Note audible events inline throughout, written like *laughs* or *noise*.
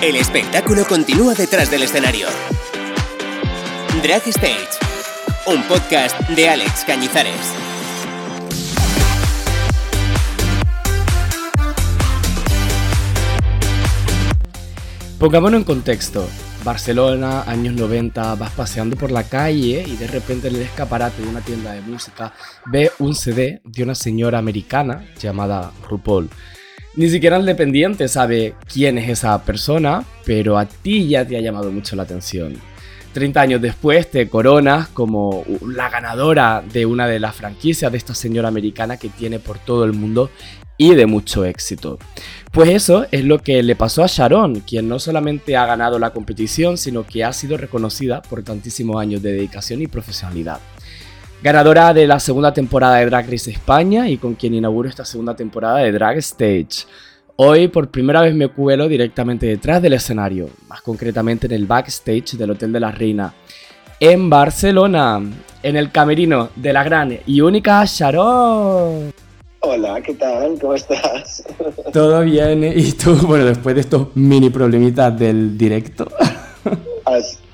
El espectáculo continúa detrás del escenario. Drag Stage, un podcast de Alex Cañizares. Pongámonos en contexto. Barcelona, años 90, vas paseando por la calle y de repente en el escaparate de una tienda de música ve un CD de una señora americana llamada RuPaul. Ni siquiera el dependiente sabe quién es esa persona, pero a ti ya te ha llamado mucho la atención. 30 años después te coronas como la ganadora de una de las franquicias de esta señora americana que tiene por todo el mundo y de mucho éxito. Pues eso es lo que le pasó a Sharon, quien no solamente ha ganado la competición, sino que ha sido reconocida por tantísimos años de dedicación y profesionalidad ganadora de la segunda temporada de Drag Race España y con quien inauguro esta segunda temporada de Drag Stage. Hoy por primera vez me cuelo directamente detrás del escenario, más concretamente en el backstage del Hotel de la Reina, en Barcelona, en el camerino de la gran y única Sharon. Hola, ¿qué tal? ¿Cómo estás? *laughs* Todo bien, ¿y tú? Bueno, después de estos mini problemitas del directo.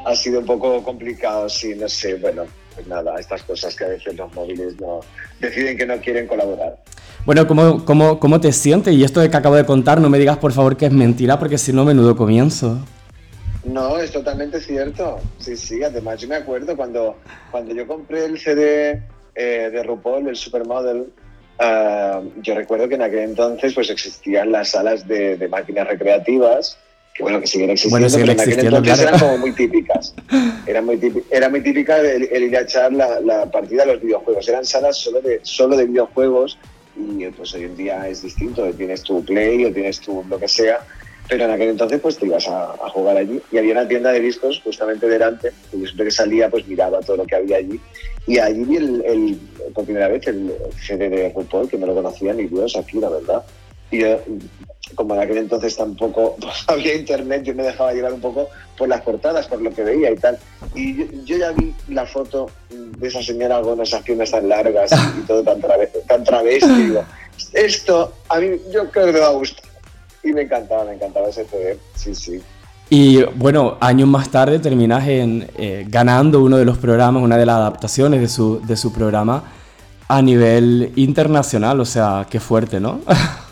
ha sido un poco complicado, sí, no sé, bueno, pues nada, estas cosas que a veces los móviles no deciden que no quieren colaborar. Bueno, ¿cómo, cómo, cómo te sientes? Y esto que acabo de contar, no me digas por favor que es mentira, porque si no, menudo comienzo. No, es totalmente cierto. Sí, sí, además yo me acuerdo cuando, cuando yo compré el CD eh, de RuPaul, el Supermodel, uh, yo recuerdo que en aquel entonces pues existían las salas de, de máquinas recreativas que bueno, que siguen existiendo, pero en aquel entonces eran como muy típicas. Era muy, típica, era muy típica el, ir a echar la, la, partida a los videojuegos. Eran salas solo de, solo de videojuegos y pues hoy en día es distinto. Tienes tu Play o tienes tu lo que sea, pero en aquel entonces pues te ibas a, a jugar allí. Y había una tienda de discos justamente delante, y yo siempre que salía pues miraba todo lo que había allí. Y allí vi el, el por primera vez el CD de RuPaul, que no lo conocía ni Dios aquí, la verdad. Y yo como en aquel entonces tampoco *laughs* había internet, yo me dejaba llevar un poco por las portadas, por lo que veía y tal. Y yo, ya vi la foto de esa señora con esas piernas tan largas y *laughs* todo tan, tan travesti. Digo, esto a mí yo creo que me va a gustar. Y me encantaba, me encantaba ese CD, sí, sí. Y bueno, años más tarde terminas en, eh, ganando uno de los programas, una de las adaptaciones de su, de su programa a nivel internacional, o sea, qué fuerte, ¿no? *laughs*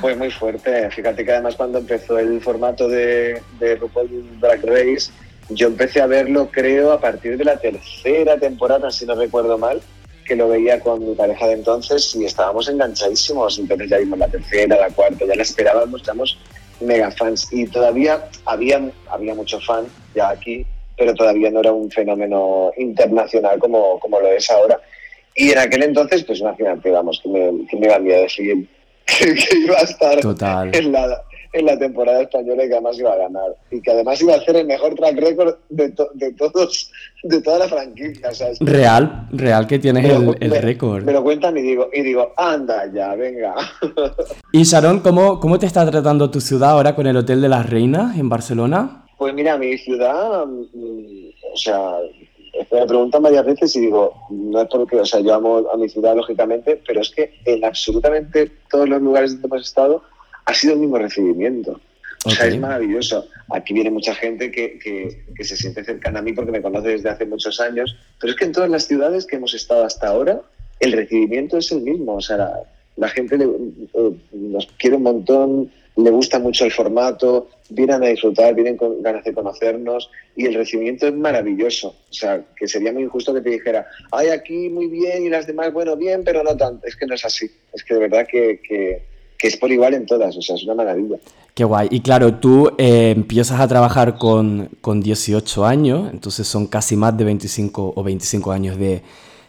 Fue muy fuerte. Fíjate que además cuando empezó el formato de, de RuPaul Drag Race, yo empecé a verlo creo a partir de la tercera temporada, si no recuerdo mal, que lo veía con mi pareja de entonces y estábamos enganchadísimos. Entonces ya vimos la tercera, la cuarta, ya la esperábamos, éramos mega fans. Y todavía había, había mucho fan ya aquí, pero todavía no era un fenómeno internacional como, como lo es ahora. Y en aquel entonces, pues imagínate, vamos, que me, que me iba a decir que, iba a estar En, la, en la temporada española y que además iba a ganar. Y que además iba a hacer el mejor track record de, de todos, de toda la franquicia. real, real que tienes el, el récord. Me lo cuentan y digo, y digo, anda ya, venga. y Sharon, ¿cómo, ¿cómo te está tratando tu ciudad ahora con el Hotel de las Reinas en Barcelona? Pues mira, mi ciudad, mm, o sea, me preguntan varias veces y digo, no es porque, o sea, yo amo a mi ciudad, lógicamente, pero es que en absolutamente todos los lugares donde hemos estado ha sido el mismo recibimiento. O sea, es maravilloso. Aquí viene mucha gente que, que, se siente cercana a mí porque me conoce desde hace muchos años, pero es que en todas las ciudades que hemos estado hasta ahora, el recibimiento es el mismo. O sea, la, gente eh, nos quiere un montón, le gusta mucho el formato, vienen a disfrutar, vienen con ganas de conocernos y el recibimiento es maravilloso. O sea, que sería muy injusto que te dijera, hay aquí muy bien y las demás, bueno, bien, pero no tanto. Es que no es así. Es que de verdad que, que, es por igual en todas. O sea, es una maravilla. Qué guay. Y claro, tú eh, empiezas a trabajar con, con 18 años, entonces son casi más de 25 o 25 años de,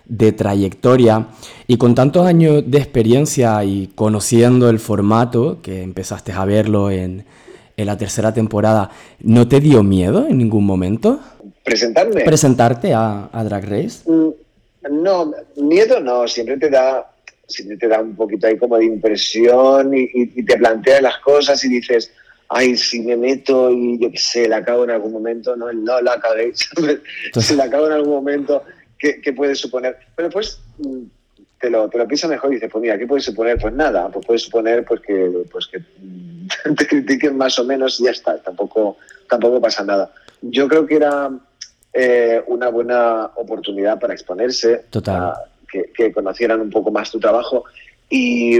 de trayectoria y con tantos años de experiencia y conociendo el formato, que empezaste a verlo en, en la tercera temporada, ¿no te dio miedo en ningún momento? ¿Presentarme? ¿Presentarte a, a Drag Race? Mm, no, miedo no, siempre te da siempre te da un poquito ahí como de impresión y, y, te planteas las cosas y dices, ay, si me meto y yo qué sé, la acabo en algún momento, no, no la acabé, *laughs* si la acabo en algún momento, ¿qué, ¿qué, puede suponer? Pero pues mm, te lo, te lo piensas mejor y dices, pues mira, ¿qué puede suponer? Pues nada, pues puede suponer pues que, pues que *laughs* te critiquen más o menos y ya está, tampoco, tampoco pasa nada. Yo creo que era eh, una buena oportunidad para exponerse, Total. que, conocieran un poco más tu trabajo y,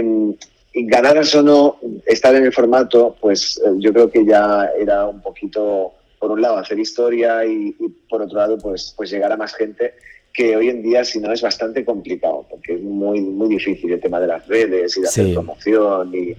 ganaras o no estar en el formato, pues eh, yo creo que ya era un poquito, por un lado, hacer historia y, por otro lado, pues, pues llegar a más gente que hoy en día, si no, es bastante complicado, porque es muy, muy difícil el tema de las redes y de hacer promoción y,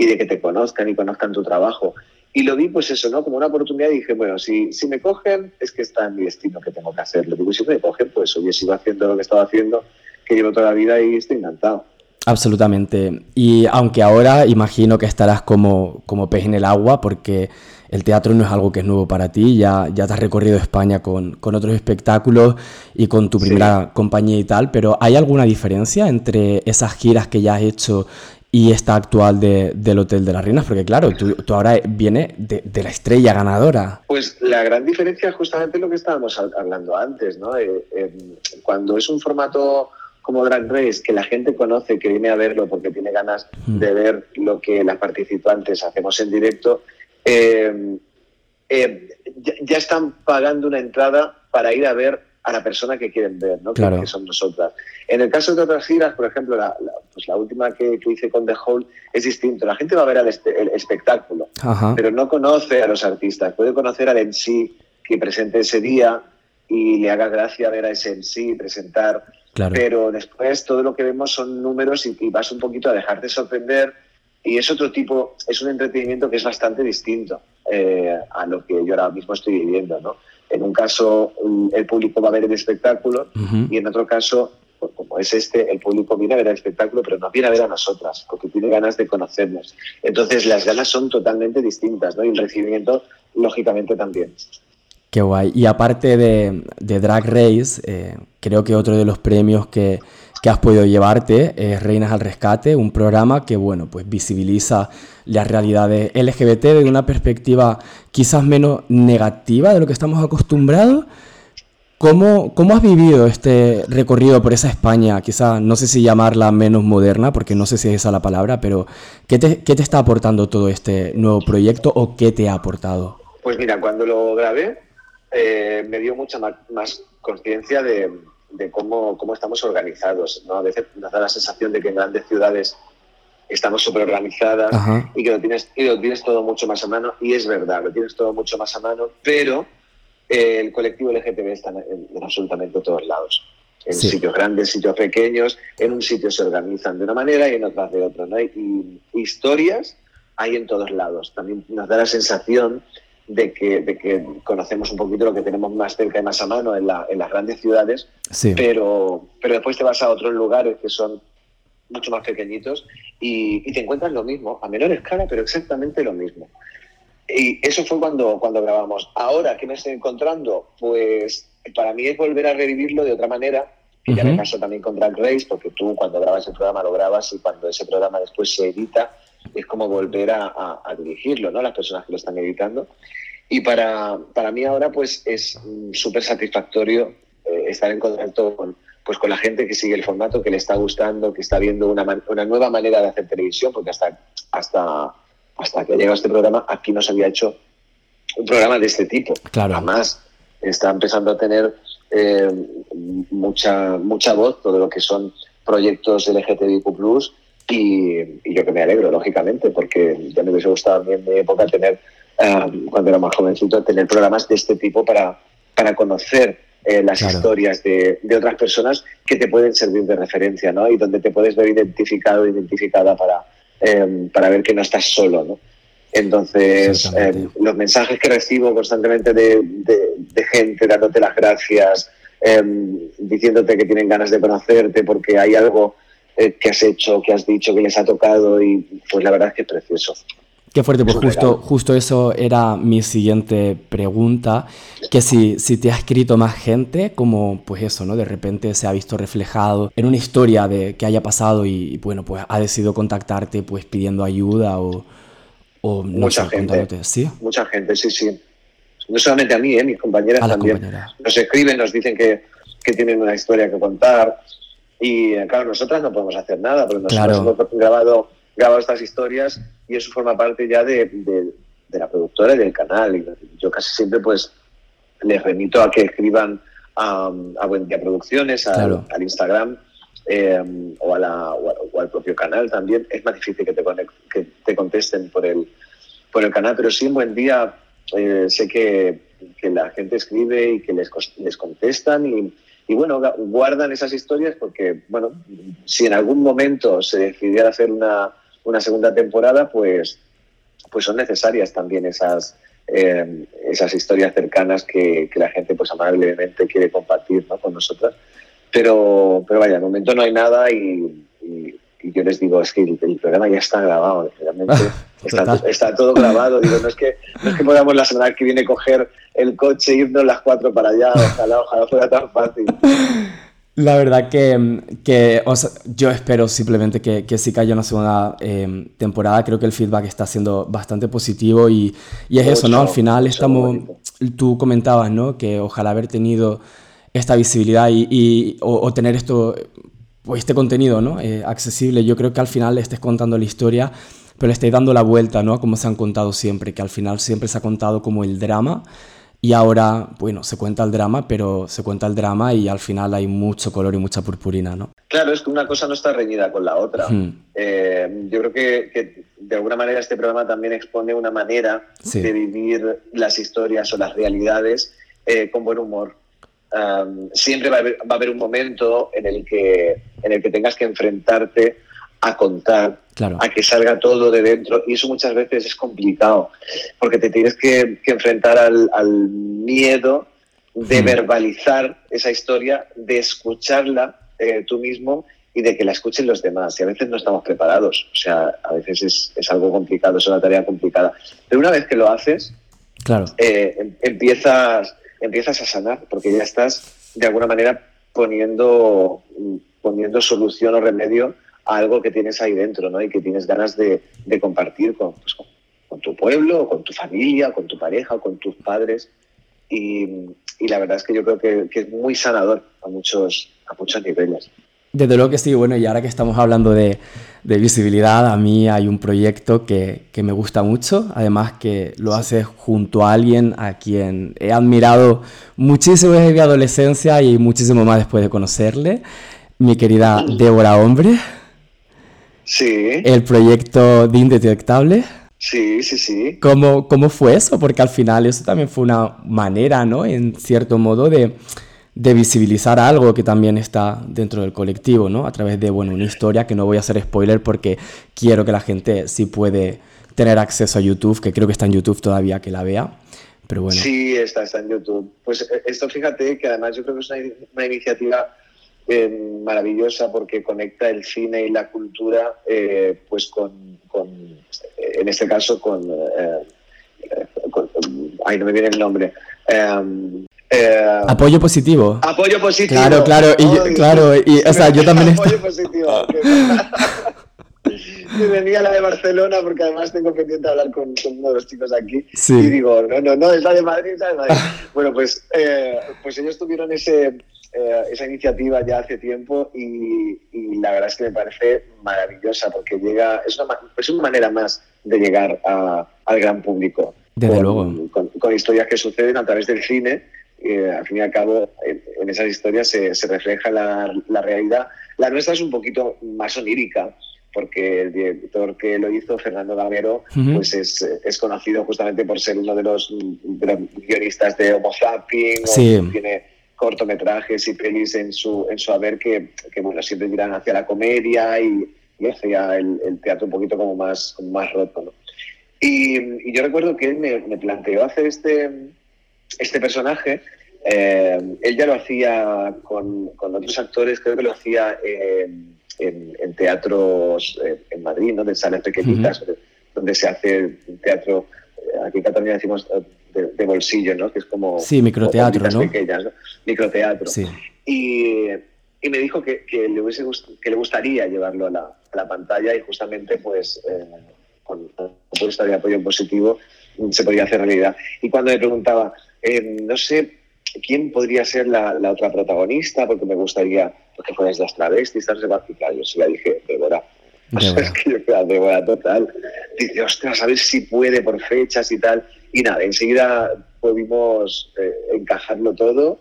y, de que te conozcan y conozcan tu trabajo. Y lo vi, pues eso, ¿no? Como una oportunidad y dije, bueno, si, si me cogen, es que está en mi destino que tengo que hacerlo. Digo, si me cogen, pues hoy sigo haciendo lo que estaba haciendo, que llevo toda la vida y estoy encantado. Absolutamente. Y aunque ahora imagino que estarás como, como pez en el agua, porque el teatro no es algo que es nuevo para ti, ya, ya te has recorrido España con, con otros espectáculos y con tu primera compañía y tal, pero ¿hay alguna diferencia entre esas giras que ya has hecho y esta actual de, del Hotel de las Reinas? Porque claro, tú, tú ahora vienes de, de, la estrella ganadora. Pues la gran diferencia es justamente lo que estábamos hablando antes, ¿no? Eh, eh, cuando es un formato como Drag Race, que la gente conoce, que viene a verlo porque tiene ganas hmm. de ver lo que las participantes hacemos en directo, eh, ya, están pagando una entrada para ir a ver a la persona que quieren ver, ¿no? que, son nosotras. En el caso de otras giras, por ejemplo, la, pues la última que, hice con The Hole es distinto. La gente va a ver el, espectáculo, pero no conoce a los artistas. Puede conocer al MC que presente ese día y le haga gracia ver a ese MC presentar. Pero después todo lo que vemos son números y, y vas un poquito a dejarte sorprender y es otro tipo, es un entretenimiento que es bastante distinto eh, a lo que yo ahora mismo estoy viviendo, ¿no? En un caso el público va a ver el espectáculo y en otro caso, pues, como es este, el público viene a ver el espectáculo, pero no viene a ver a nosotras, porque tiene ganas de conocernos. Entonces las ganas son totalmente distintas, ¿no? Y el recibimiento, lógicamente, también. Qué guay. Y aparte de, Drag Race, eh, creo que otro de los premios que, que has podido llevarte es Reinas al Rescate, un programa que, bueno, pues visibiliza las realidades LGBT desde una perspectiva quizás menos negativa de lo que estamos acostumbrados. ¿Cómo, ¿Cómo, has vivido este recorrido por esa España? Quizás, no sé si llamarla menos moderna, porque no sé si es esa la palabra, pero ¿qué te, qué te está aportando todo este nuevo proyecto o qué te ha aportado? Pues mira, cuando lo grabé eh, me dio mucha más conciencia de, de cómo, cómo estamos organizados. ¿no? A veces nos da la sensación de que en grandes ciudades estamos súper organizadas y que lo, tienes, y lo tienes todo mucho más a mano. Y es verdad, lo tienes todo mucho más a mano, pero eh, el colectivo LGTB está en, absolutamente todos lados. En sitios grandes, sitios pequeños, en un sitio se organizan de una manera y en otras de otra. ¿no? Y, y historias hay en todos lados. También nos da la sensación de que, de que conocemos un poquito lo que tenemos más cerca y más a mano en, la, en las grandes ciudades, pero, pero después te vas a otros lugares que son mucho más pequeñitos y, y, te encuentras lo mismo, a menor escala, pero exactamente lo mismo. Y eso fue cuando, cuando grabamos. Ahora, ¿qué me estoy encontrando? Pues para mí es volver a revivirlo de otra manera, que ya me pasó también con Drag Race, porque tú cuando grabas el programa lo grabas y cuando ese programa después se edita, es como volver a, a, dirigirlo, ¿no? Las personas que lo están editando. Y para, para mí ahora pues es súper satisfactorio eh, estar en contacto con, pues, con la gente que sigue el formato, que le está gustando, que está viendo una, una nueva manera de hacer televisión, porque hasta, hasta, hasta que ha llegado este programa aquí no se había hecho un programa de este tipo. Claro. Además, está empezando a tener eh, mucha, mucha voz todo lo que son proyectos LGTBIQ+, y, y, yo que me alegro, lógicamente, porque ya me hubiese gustado a mí en mi época tener cuando era más jovencito, tener programas de este tipo para, para conocer eh, las historias de, de, otras personas que te pueden servir de referencia, ¿no? Y donde te puedes ver identificado, identificada para, em, para ver que no estás solo, ¿no? Entonces, em, los mensajes que recibo constantemente de, de, gente dándote las gracias, em, diciéndote que tienen ganas de conocerte porque hay algo eh, que has hecho, que has dicho, que les ha tocado y pues la verdad es que es precioso. Qué fuerte, pues justo, justo eso era mi siguiente pregunta, que si, si te ha escrito más gente, como pues eso, ¿no? De repente se ha visto reflejado en una historia de que haya pasado y, bueno, pues ha decidido contactarte pues pidiendo ayuda o, o no mucha gente, ¿sí? Mucha gente, sí, sí. No solamente a mí, ¿eh? mis compañeras también nos escriben, nos dicen que, que, tienen una historia que contar y claro, nosotras no podemos hacer nada porque nosotros hemos grabado, estas historias y eso forma parte ya de, de, la productora y del canal. Y yo casi siempre pues les remito a que escriban a, a Buen Día Producciones, al Instagram eh, o, a la, o, al propio canal también. Es más difícil que te, que te contesten por el, por el canal, pero sí en Buen Día eh, sé que, que, la gente escribe y que les, les contestan y, y bueno, guardan esas historias porque, bueno, si en algún momento se decidiera hacer una, una segunda temporada, pues, pues son necesarias también esas, eh, esas historias cercanas que, que, la gente pues amablemente quiere compartir ¿no? con nosotras. Pero, pero vaya, de momento no hay nada y, yo les digo, es que el, programa ya está grabado, realmente *laughs* está, está, todo grabado. Digo, no es, que, no es que podamos la semana que viene coger el coche e irnos las cuatro para allá, ojalá, ojalá fuera tan fácil. La verdad que, que yo espero simplemente que, que sí haya una segunda eh, temporada. Creo que el feedback está siendo bastante positivo y, y es eso, ¿no? Al final estamos, tú comentabas, ¿no? Que ojalá haber tenido esta visibilidad y, o, tener esto, este contenido ¿no? Eh, accesible. Yo creo que al final le estés contando la historia, pero le estés dando la vuelta ¿no? como se han contado siempre, que al final siempre se ha contado como el drama. Y ahora, bueno, se cuenta el drama, pero se cuenta el drama y al final hay mucho color y mucha purpurina, ¿no? Claro, es que una cosa no está reñida con la otra. Eh, yo creo que, de alguna manera este programa también expone una manera de vivir las historias o las realidades eh, con buen humor siempre va a, haber, un momento en el, que, en el que tengas que enfrentarte a contar, a que salga todo de dentro. Y eso muchas veces es complicado, porque te tienes que, enfrentar al, miedo de verbalizar esa historia, de escucharla eh, tú mismo y de que la escuchen los demás. Y a veces no estamos preparados. O sea, a veces es, es algo complicado, es una tarea complicada. Pero una vez que lo haces, claro. Eh, em, empiezas empiezas a sanar, porque ya estás de alguna manera poniendo, poniendo solución o remedio a algo que tienes ahí dentro, ¿no? Y que tienes ganas de, compartir con, pues, con, tu pueblo, con tu familia, con tu pareja, con tus padres. Y, la verdad es que yo creo que, que, es muy sanador a muchos, a muchos niveles. Desde luego que sí, bueno, y ahora que estamos hablando de, de visibilidad, a mí hay un proyecto que, que, me gusta mucho, además que lo haces junto a alguien a quien he admirado muchísimo desde mi adolescencia y muchísimo más después de conocerle, mi querida Débora Hombre. Sí. El proyecto de Indetectable. Sí, sí, sí. ¿Cómo, ¿Cómo fue eso? Porque al final eso también fue una manera, ¿no? En cierto modo de de visibilizar algo que también está dentro del colectivo, ¿no? A través de, bueno, una historia que no voy a hacer spoiler porque quiero que la gente sí puede tener acceso a YouTube, que creo que está en YouTube todavía que la vea. Pero bueno. Sí, está, está en YouTube. Pues eh, esto fíjate que además yo creo que es una, iniciativa eh, maravillosa porque conecta el cine y la cultura eh, pues con, con, en este caso con, con, ay no me viene el nombre eh, apoyo positivo. Apoyo positivo. Claro, claro, y, claro, y, o sea, yo también Apoyo positivo. Me *laughs* venía la de Barcelona porque además tengo pendiente hablar con, uno de los chicos aquí sí. y digo, no, no, no, es la de Madrid, la de Madrid. bueno, pues, eh, pues ellos tuvieron ese, eh, esa iniciativa ya hace tiempo y, la verdad es que me parece maravillosa porque llega, es una, es una manera más de llegar a, al gran público. Desde luego. Con, con, historias que suceden a través del cine eh, al fin y al cabo, en, esas historias se, refleja la, realidad. La nuestra es un poquito más onírica, porque el director que lo hizo, Fernando Gamero, pues es, conocido justamente por ser uno de los, guionistas de Homo Zapping, tiene cortometrajes y pelis en su, en su haber que, bueno, siempre miran hacia la comedia y, hacia el, teatro un poquito como más, más roto. Y, yo recuerdo que él me planteó hacer este, este personaje, eh, él ya lo hacía con, con, otros actores, creo que lo hacía en, en, teatros eh, en Madrid, ¿no? de salas pequeñitas, donde se hace teatro, eh, aquí en Cataluña decimos de, bolsillo, ¿no? que es como... Sí, microteatro, ¿no? Pequeñas, Microteatro. Sí. Y, y, me dijo que, que, le hubiese que le gustaría llevarlo a la, a la pantalla y justamente pues con la propuesta de apoyo positivo se podía hacer realidad. Y cuando me preguntaba, eh, no sé quién podría ser la, otra protagonista, porque me gustaría pues, que fueras las travestis, tal, y claro, yo sí la dije, *laughs* Débora. es que yo Débora total. Dice, ostras, a ver si puede por fechas y tal. Y nada, enseguida pudimos eh, encajarlo todo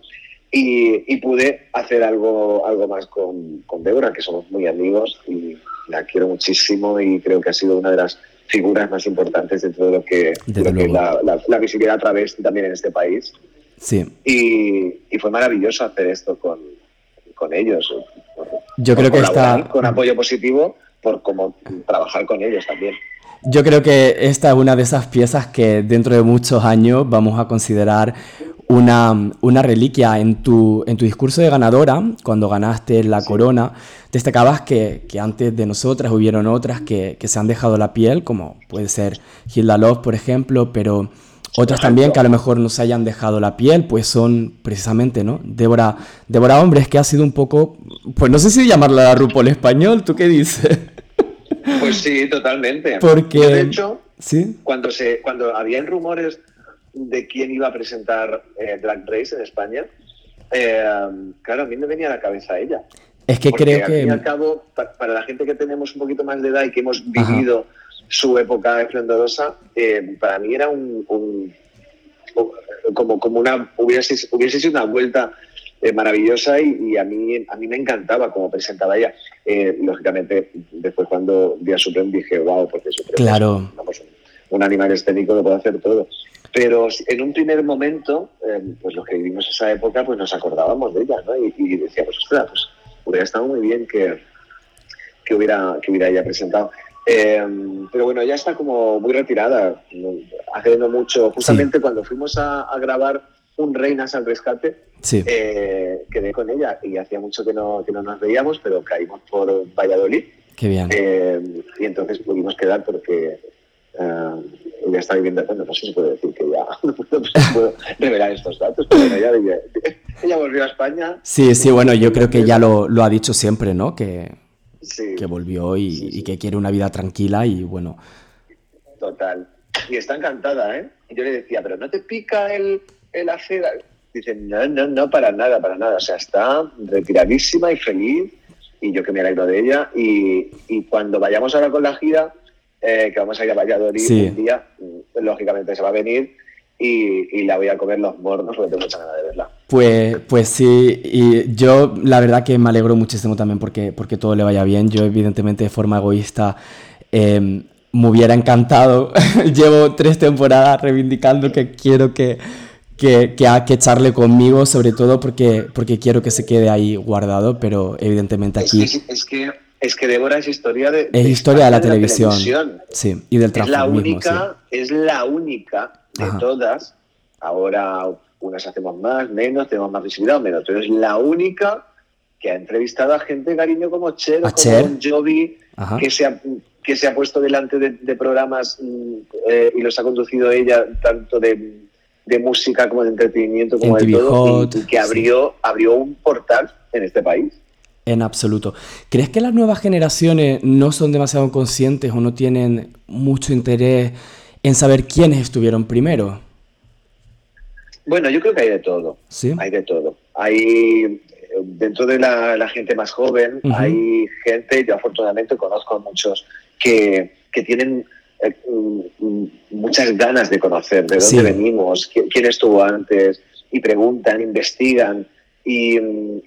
y, pude hacer algo, algo más con, con Débora, que somos muy amigos y la quiero muchísimo y creo que ha sido una de las figuras más importantes dentro de lo que, es la, visibilidad a través también en este país. Sí. Y, fue maravilloso hacer esto con, con ellos. Yo creo que está... Con apoyo positivo por cómo trabajar con ellos también. Yo creo que esta es una de esas piezas que dentro de muchos años vamos a considerar una, una, reliquia en tu, en tu discurso de ganadora, cuando ganaste la corona, destacabas que, que, antes de nosotras hubieron otras que, que, se han dejado la piel, como puede ser Hilda Love, por ejemplo, pero otras también que a lo mejor no se hayan dejado la piel, pues son precisamente, ¿no? Débora, Débora Hombres, que ha sido un poco, pues no sé si llamarla la RuPaul español, ¿tú qué dices? Pues sí, *laughs* totalmente. Porque... de hecho, ¿Sí? cuando, se, cuando habían rumores de quién iba a presentar eh, Drag Race en España, eh, claro, a mí me venía a la cabeza ella. Es que creo que... Al fin y al cabo, para, la gente que tenemos un poquito más de edad y que hemos vivido su época esplendorosa, eh, para mí era un, como, como una, hubiese, hubiese sido una vuelta eh, maravillosa y, a, mí, a mí me encantaba como presentaba ella. Eh, lógicamente, después cuando vi a Supreme dije, wow, porque Supreme claro. es un, animal escénico que puede hacer todo. Pero en un primer momento, pues los que vivimos esa época, pues nos acordábamos de ella, ¿no? Y, y decíamos, ostras, pues hubiera estado muy bien que, que, hubiera, que hubiera ella presentado. Em, pero bueno, ya está como muy retirada, haciendo mucho. Justamente cuando fuimos a, grabar un Reinas al Rescate, eh, quedé con ella y hacía mucho que no, que no nos veíamos, pero caímos por Valladolid. Qué bien. Em, y entonces pudimos quedar porque uh, ella está viviendo. Bueno, no sé si puedo decir que ya *laughs* no puedo revelar estos datos, pero ella, *laughs* ella, volvió a España. Sí, sí, bueno, yo creo que ya lo, lo ha dicho siempre, ¿no? Que que volvió y, que quiere una vida tranquila y bueno. Total. Y está encantada, ¿eh? Y yo le decía, pero ¿no te pica el, el hacer? Dice, no, no, no, para nada, para nada. O sea, está retiradísima y feliz y yo que me alegro de ella. Y, y cuando vayamos ahora con la gira, eh, que vamos a ir a Valladolid un día, lógicamente se va a venir y, la voy a comer los mornos porque tengo mucha ganas de verla. Pues, pues sí, y yo la verdad que me alegro muchísimo también porque, porque todo le vaya bien. Yo evidentemente de forma egoísta em, me hubiera encantado. *laughs* Llevo tres temporadas reivindicando que quiero que, que, que, que echarle conmigo, sobre todo porque, porque quiero que se quede ahí guardado, pero evidentemente aquí... Es que, es que, Débora es historia de... Es historia de la, televisión. Sí, y del trabajo. Es la única, es la única de todas, ahora unas hacemos más, menos, tenemos más visibilidad menos, pero es la única que ha entrevistado a gente, cariño, como Cher, como Cher? Jovi, que se, ha, que se ha puesto delante de, programas mm, eh, y los ha conducido ella, tanto de, música como de entretenimiento, como de todo, y, que abrió, abrió un portal en este país. En absoluto. ¿Crees que las nuevas generaciones no son demasiado conscientes o no tienen mucho interés en saber quiénes estuvieron primero? Bueno, yo creo que hay de todo. ¿Sí? Hay de todo. Hay, dentro de la, gente más joven, hay gente, yo afortunadamente conozco a muchos que, tienen eh, mm, muchas ganas de conocer de dónde venimos, quién, estuvo antes, y preguntan, investigan. Y,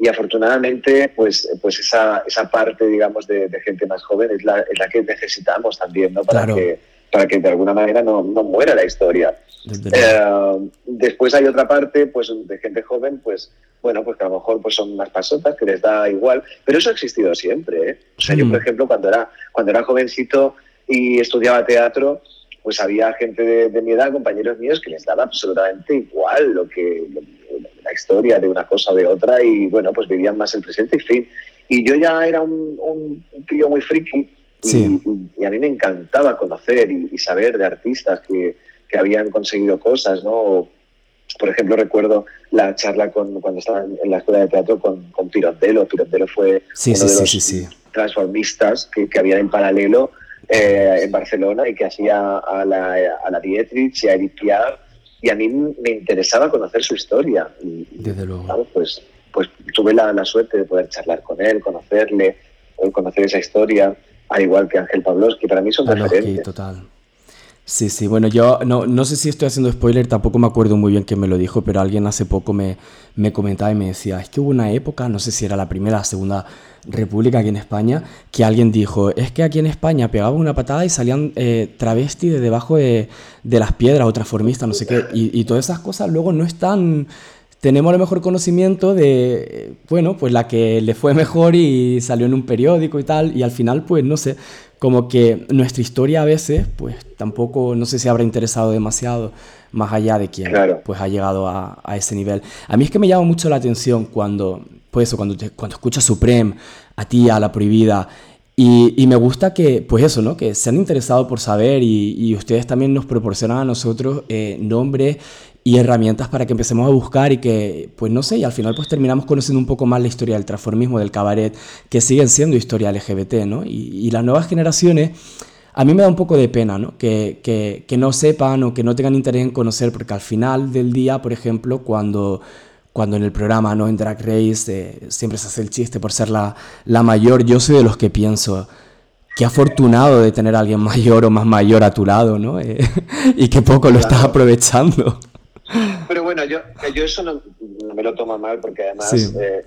afortunadamente, pues, pues esa, esa parte, digamos, de, gente más joven es la, es la que necesitamos también, ¿no? Para que para que de alguna manera no, no muera la historia. Eh, después hay otra parte pues, de gente joven, pues bueno, pues que a lo mejor pues, son más pasotas, que les da igual, pero eso ha existido siempre. ¿eh? O sea, yo, por mm. ejemplo, cuando era, cuando era jovencito y estudiaba teatro, pues había gente de, mi edad, compañeros míos, que les daba absolutamente igual lo que la historia de una cosa o de otra y bueno, pues vivían más el presente y fin. Y yo ya era un, un, un tío muy friki y, a mí me encantaba conocer y, saber de artistas que, que, habían conseguido cosas, ¿no? Por ejemplo, recuerdo la charla con, cuando estaba en la escuela de teatro con, con Pirondello. Pirondello fue uno de los transformistas que, que había en paralelo eh, en Barcelona y que hacía a la, a la Dietrich y a Edith Piaf. Y a mí me interesaba conocer su historia. Y, Desde luego. pues, pues tuve la, la, suerte de poder charlar con él, conocerle, conocer esa historia al igual que Ángel que para mí son referentes. total. Sí, sí, bueno, yo no, no sé si estoy haciendo spoiler, tampoco me acuerdo muy bien quién me lo dijo, pero alguien hace poco me, me comentaba y me decía, es que hubo una época, no sé si era la primera la segunda república aquí en España, que alguien dijo, es que aquí en España pegaban una patada y salían eh, travestis de debajo de, de, las piedras o transformistas, no sé qué, y, y todas esas cosas luego no están tenemos el mejor conocimiento de, bueno, pues la que le fue *laughs* mejor y salió en un periódico y tal, y al final, pues no sé, como que nuestra historia a veces, pues tampoco, no sé si habrá interesado demasiado más allá de quien pues ha llegado a, a, ese nivel. A mí es que me llama mucho la atención cuando, pues eso, cuando, te, cuando escuchas Supreme, a ti, a La Prohibida, y, y, me gusta que, pues eso, ¿no? Que se han interesado por saber y, y ustedes también nos proporcionan a nosotros eh, nombres y herramientas para que empecemos a buscar y que, pues no sé, y al final pues terminamos conociendo un poco más la historia del transformismo, del cabaret, que siguen siendo historia LGBT, ¿no? Y, y las nuevas generaciones, a mí me da un poco de pena, ¿no? Que, que, que, no sepan o que no tengan interés en conocer, porque al final del día, por ejemplo, cuando, cuando en el programa, ¿no? En Drag Race, eh, siempre se hace el chiste por ser la, la mayor, yo soy de los que pienso qué afortunado de tener a alguien *laughs* mayor o más mayor a tu lado, ¿no? Eh, *laughs* y que poco lo estás aprovechando. Yo, yo eso no, me lo tomo mal porque además eh,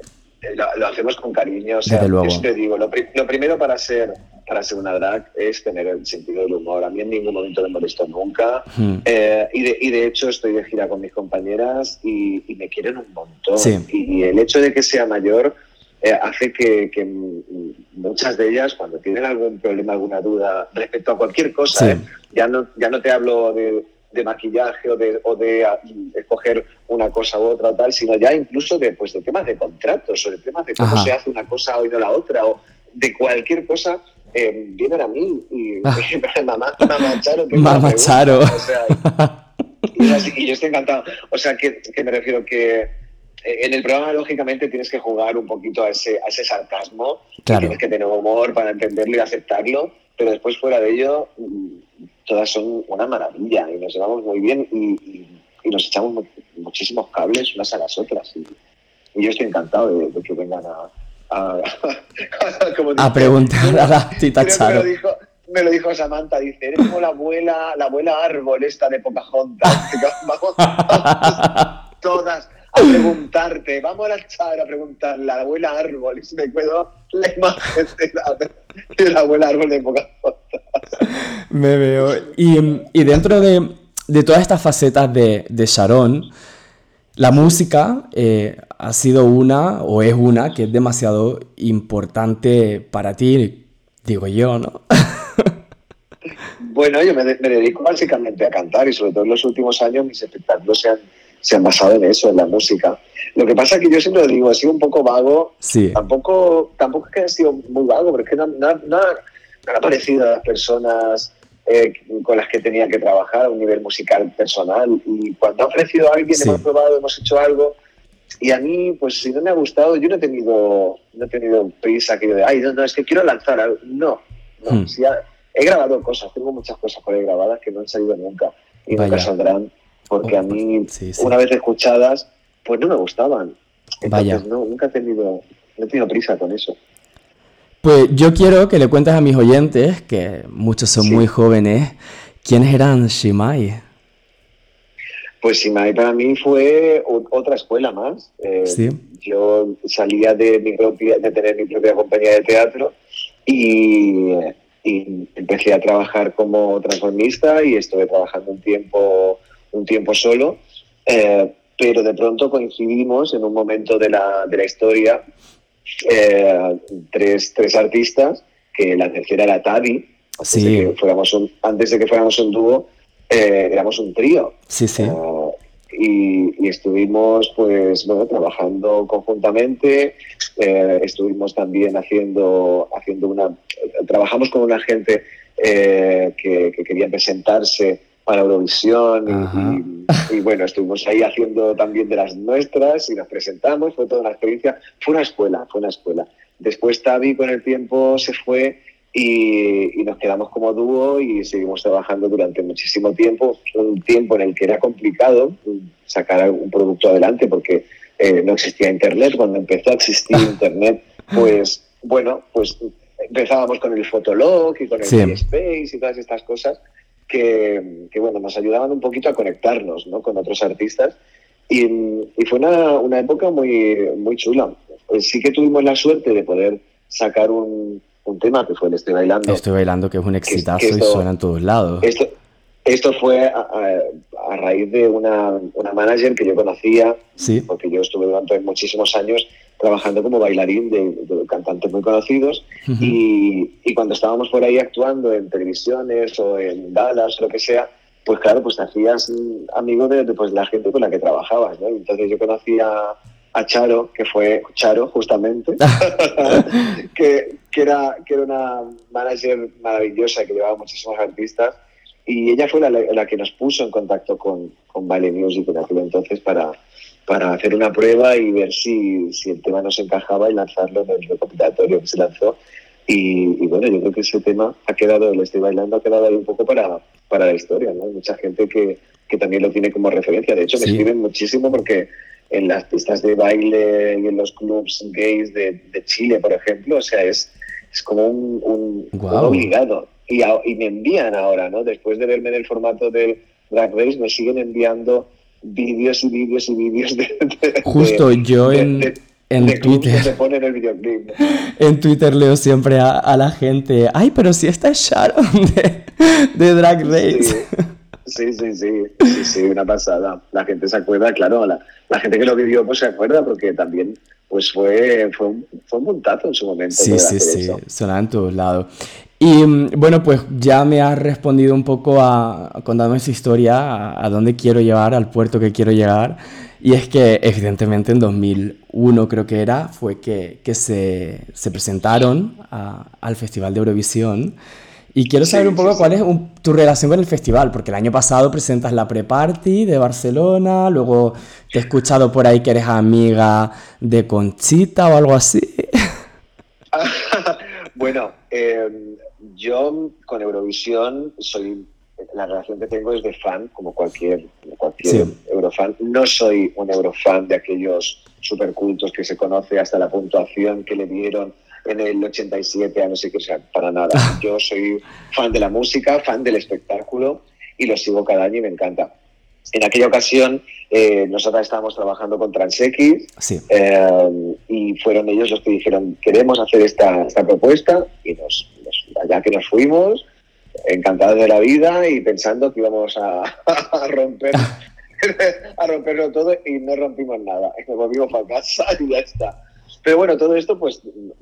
lo, hacemos con cariño. O sea, yo te digo, lo, primero para ser, para ser una drag es tener el sentido del humor. A mí en ningún momento me molesto nunca. Hmm. Eh, y, de, y, de, hecho estoy de gira con mis compañeras y, me quieren un montón. Y, el hecho de que sea mayor eh, hace que, que, muchas de ellas, cuando tienen algún problema, alguna duda respecto a cualquier cosa, ya, no, ya no te hablo de de maquillaje o de, o de ah, escoger una cosa u otra tal, sino ya incluso de, pues, de temas de contratos o de temas de cómo se hace una cosa o no la otra o de cualquier cosa. Eh, vienen a mí y *laughs* ah. mamá, mamá Charo, mamá Charo. O sea, y, yo estoy encantado. O sea, que, que me refiero que eh, en el programa, lógicamente, tienes que jugar un poquito a ese, a ese sarcasmo. Tienes que tener humor para entenderlo y aceptarlo. Pero después, fuera de ello, todas son una maravilla y nos llevamos muy bien y, nos echamos muchísimos cables unas a las otras. Y, yo estoy encantado de, que vengan a, a, *laughs* preguntar a la tita Charo. Me lo, dijo, me lo dijo Samantha, dice, eres como la abuela, la abuela árbol esta de Pocahontas. *laughs* vamos, todas a preguntarte, vamos a la Charo a preguntar la abuela árbol y se me quedó la imagen de la, de la abuela árbol de Pocahontas. Me veo. Y, dentro de, todas estas facetas de, Sharon, la música eh, ha sido una, o es una, que es demasiado importante para ti, digo yo, ¿no? Bueno, yo me, dedico básicamente a cantar y sobre todo en los últimos años mis espectáculos se han, se han basado en eso, en la música. Lo que pasa es que yo siempre lo digo, he sido un poco vago. Sí. Tampoco, tampoco es que haya sido muy vago, pero es que no, no, ha parecido a las personas eh, con las que tenía que trabajar a un nivel musical personal. Y cuando ha ofrecido a alguien, hemos probado, hemos hecho algo. Y a mí, pues si no me ha gustado, yo no he tenido, no he tenido prisa que yo de, ay, no, no, es que quiero lanzar algo. No, no hmm. he grabado cosas, tengo muchas cosas por ahí grabadas que no han salido nunca y nunca saldrán, porque a mí, una vez escuchadas, pues no me gustaban. Entonces, Vaya. no, nunca he tenido, no he tenido prisa con eso. Pues yo quiero que le cuentes a mis oyentes, que muchos son muy jóvenes, ¿quiénes eran Shimai? Pues Shimai para mí fue otra escuela más. Eh, ¿Sí? Yo salía de, mi propia, de tener mi propia compañía de teatro y, empecé a trabajar como transformista y estuve trabajando un tiempo, un tiempo solo. Eh, pero de pronto coincidimos en un momento de la, de la historia eh, tres, tres artistas, que la tercera era Tavi, antes, de, que fuéramos un, antes de que fuéramos un dúo, eh, éramos un trío. Sí, sí. Uh, y, y, estuvimos pues bueno, trabajando conjuntamente, eh, estuvimos también haciendo, haciendo una, trabajamos con una gente eh, que, que quería presentarse para Eurovisión y, bueno, estuvimos ahí haciendo también de las nuestras y nos presentamos, fue toda una experiencia, fue una escuela, fue una escuela. Después Tavi con el tiempo se fue y, nos quedamos como dúo y seguimos trabajando durante muchísimo tiempo, un tiempo en el que era complicado sacar un producto adelante porque eh, no existía Internet, cuando empezó a existir *laughs* Internet, pues bueno, pues empezábamos con el Fotolog y con el MySpace y todas estas cosas que, que, bueno, nos ayudaban un poquito a conectarnos ¿no? con otros artistas y, y fue una, una, época muy, muy chula. Pues sí que tuvimos la suerte de poder sacar un, un tema que fue el Estoy Bailando. Estoy Bailando, que es un exitazo y suena en todos lados. Esto, esto fue a, a, raíz de una, una, manager que yo conocía, ¿Sí? porque yo estuve durante muchísimos años trabajando como bailarín de, de cantantes muy conocidos Uh -huh. y, y, cuando estábamos por ahí actuando en televisiones o en galas o lo que sea, pues claro, pues te hacías amigo de, de pues, la gente con la que trabajabas, ¿no? Entonces yo conocía a Charo, que fue Charo justamente, *laughs* que, que, era, que era una manager maravillosa que llevaba muchísimos artistas y ella fue la, la que nos puso en contacto con, con Vale Music en aquel entonces para, para hacer una prueba y ver si, si el tema nos encajaba y lanzarlo en el recopilatorio que se lanzó. Y, y, bueno, yo creo que ese tema ha quedado, el estoy bailando, ha quedado ahí un poco para, para la historia, ¿no? Hay mucha gente que, que también lo tiene como referencia. De hecho, me Sí. escriben muchísimo porque en las pistas de baile y en los clubs gays de, de Chile, por ejemplo, o sea, es, es como un, un, un Guau. obligado. Y, a- y me envían ahora, ¿no? Después de verme en el formato del Drag Race, me siguen enviando vídeos y vídeos y vídeos de, de- Justo de- yo en, de- en Twitter, se ponen el videoclip. ¿no? en Twitter leo siempre a, a la gente, ay, pero si esta es Sharon de, Drag Race. Sí, sí, sí, sí, sí, sí, una pasada. La gente se acuerda, claro, la, la gente que lo vivió pues se acuerda porque también pues fue, fue, un, fue un en su momento. Sí, sí, sí, sonaba en todos lados. Y mm, bueno, pues ya me has respondido un poco a, a contarme esa historia, a, a dónde quiero llegar, al puerto que quiero llegar. Y es que evidentemente en 2001 creo que era, fue que, que se, se presentaron a- al Festival de Eurovisión. Y quiero saber un poco cuál es un- tu relación con el festival, porque el año pasado presentas la pre-party de Barcelona, luego te he escuchado por ahí que eres amiga de Conchita o algo así. *laughs* bueno, eh, yo con Eurovisión soy la relación que tengo es de fan, como cualquier, como cualquier Sí. eurofan. No soy un eurofan de aquellos supercultos que se conoce hasta la puntuación que le dieron en el 87 a no sé qué, o sea, para nada. *laughs* Yo soy fan de la música, fan del espectáculo y lo sigo cada año y me encanta. En aquella ocasión, eh, nosotras estábamos trabajando con TransX Sí. eh, y fueron ellos los que dijeron, queremos hacer esta, esta propuesta y nos, nos- allá que nos fuimos, encantados de la vida y pensando que íbamos a, *laughs* a romper *laughs* a romperlo todo y no rompimos nada. *laughs* Nos volvimos para casa y ya está. Pero bueno, todo esto pues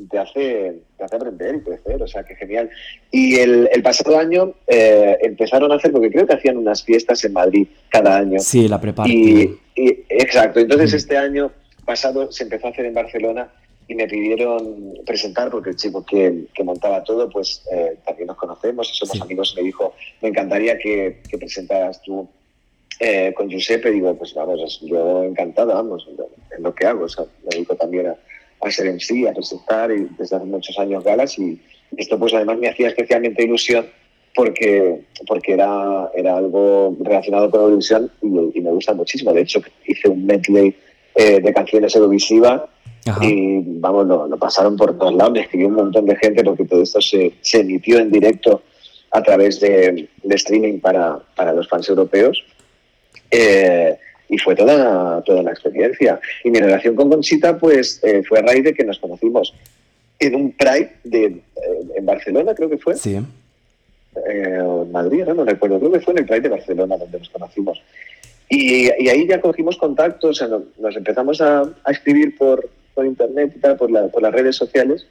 te hace, te hace aprender y crecer, o sea, que genial. Y el, el pasado año eh, empezaron a hacer, porque creo que hacían unas fiestas en Madrid cada año. Sí, la pre-party. Y, y- exacto, entonces este año pasado se empezó a hacer en Barcelona y me pidieron presentar porque el chico que, que montaba todo, pues eh, también nos conocemos y somos Sí. amigos. Me dijo, me encantaría que, que presentaras tú eh, con Giuseppe. Digo, pues vamos, yo encantado, vamos, en lo que hago. O sea, me dedico también a, a ser en sí, a presentar y desde hace muchos años galas y esto pues además me hacía especialmente ilusión porque, porque era, era algo relacionado con Eurovisión y, y me gusta muchísimo. De hecho, hice un medley eh, de canciones Eurovisivas Ajá. y vamos, lo, lo pasaron por todos lados, me escribió un montón de gente porque todo esto se, se emitió en directo a través de, de streaming para, para los fans europeos. Eh, y fue toda, toda una experiencia. Y mi relación con Conchita pues eh, fue a raíz de que nos conocimos en un Pride de, eh, en Barcelona, creo que fue Sí. eh, en Madrid, ¿no? no recuerdo, creo que fue en el Pride de Barcelona donde nos conocimos. Y, y ahí ya cogimos contactos, o sea, nos, nos empezamos a, a escribir por, por internet y tal, por, la- por las redes sociales.